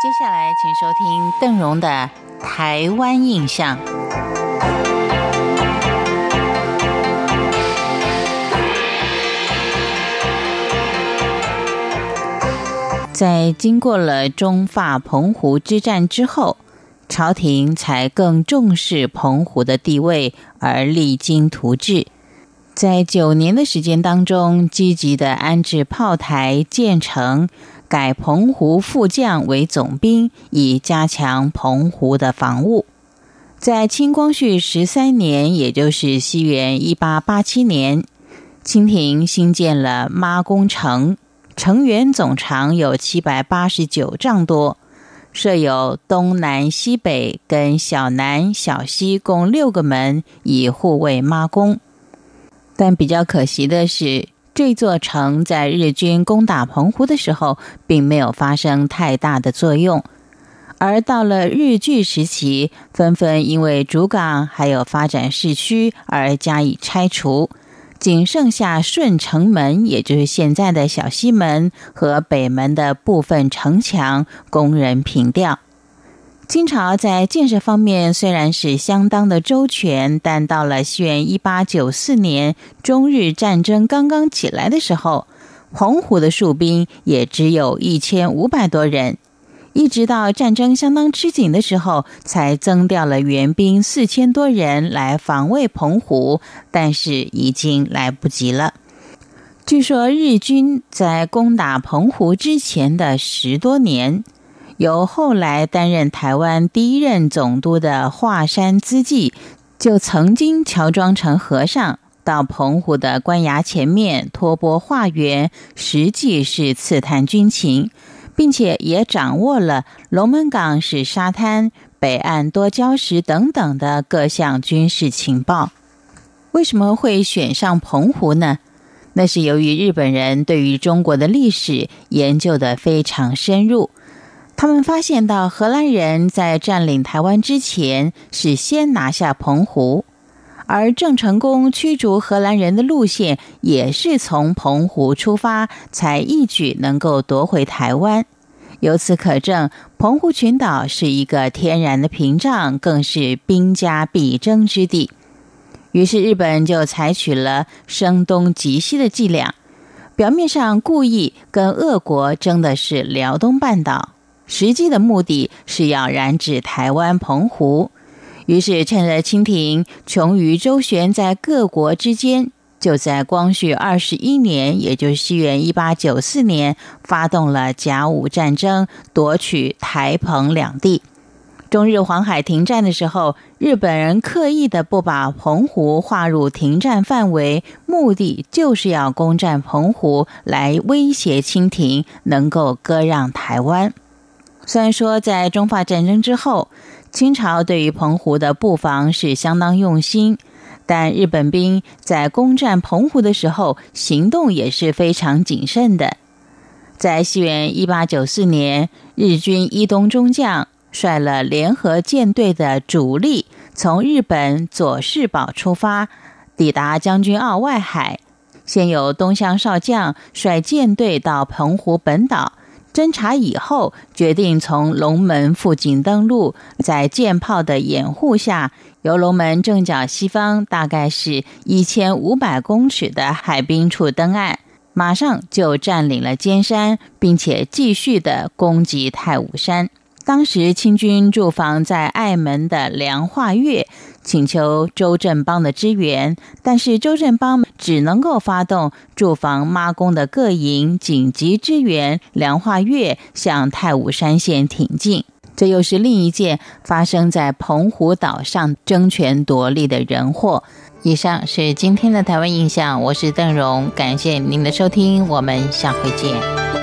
接下来，请收听邓荣的《台湾印象》。在经过了中法澎湖之战之后，朝廷才更重视澎湖的地位，而励精图治。在九年的时间当中，积极的安置炮台、建成。改澎湖副将为总兵，以加强澎湖的防务。在清光绪十三年，也就是西元一八八七年，清廷新建了妈宫城，城垣总长有七百八十九丈多，设有东南西北跟小南、小西共六个门，以护卫妈宫。但比较可惜的是。这座城在日军攻打澎湖的时候，并没有发生太大的作用，而到了日据时期，纷纷因为主港还有发展市区而加以拆除，仅剩下顺城门，也就是现在的小西门和北门的部分城墙供人凭吊。清朝在建设方面虽然是相当的周全，但到了西元一八九四年，中日战争刚刚起来的时候，澎湖的戍兵也只有一千五百多人，一直到战争相当吃紧的时候，才增调了援兵四千多人来防卫澎湖，但是已经来不及了。据说日军在攻打澎湖之前的十多年。由后来担任台湾第一任总督的华山资纪，就曾经乔装成和尚到澎湖的官衙前面托钵化缘，实际是刺探军情，并且也掌握了龙门港是沙滩、北岸多礁石等等的各项军事情报。为什么会选上澎湖呢？那是由于日本人对于中国的历史研究的非常深入。他们发现到荷兰人在占领台湾之前是先拿下澎湖，而郑成功驱逐荷兰人的路线也是从澎湖出发，才一举能够夺回台湾。由此可证，澎湖群岛是一个天然的屏障，更是兵家必争之地。于是日本就采取了声东击西的伎俩，表面上故意跟俄国争的是辽东半岛。实际的目的是要染指台湾、澎湖，于是趁着清廷穷于周旋在各国之间，就在光绪二十一年，也就是西元一八九四年，发动了甲午战争，夺取台澎两地。中日黄海停战的时候，日本人刻意的不把澎湖划入停战范围，目的就是要攻占澎湖，来威胁清廷能够割让台湾。虽然说在中法战争之后，清朝对于澎湖的布防是相当用心，但日本兵在攻占澎湖的时候，行动也是非常谨慎的。在西元一八九四年，日军伊东中将率了联合舰队的主力，从日本佐世保出发，抵达将军澳外海，先有东乡少将率舰队到澎湖本岛。侦查以后，决定从龙门附近登陆，在舰炮的掩护下，由龙门正角西方大概是一千五百公尺的海滨处登岸，马上就占领了尖山，并且继续的攻击太武山。当时清军驻防在爱门的梁化月。请求周振邦的支援，但是周振邦只能够发动驻防妈宫的各营紧急支援梁化月向太武山县挺进。这又是另一件发生在澎湖岛上争权夺利的人祸。以上是今天的台湾印象，我是邓荣，感谢您的收听，我们下回见。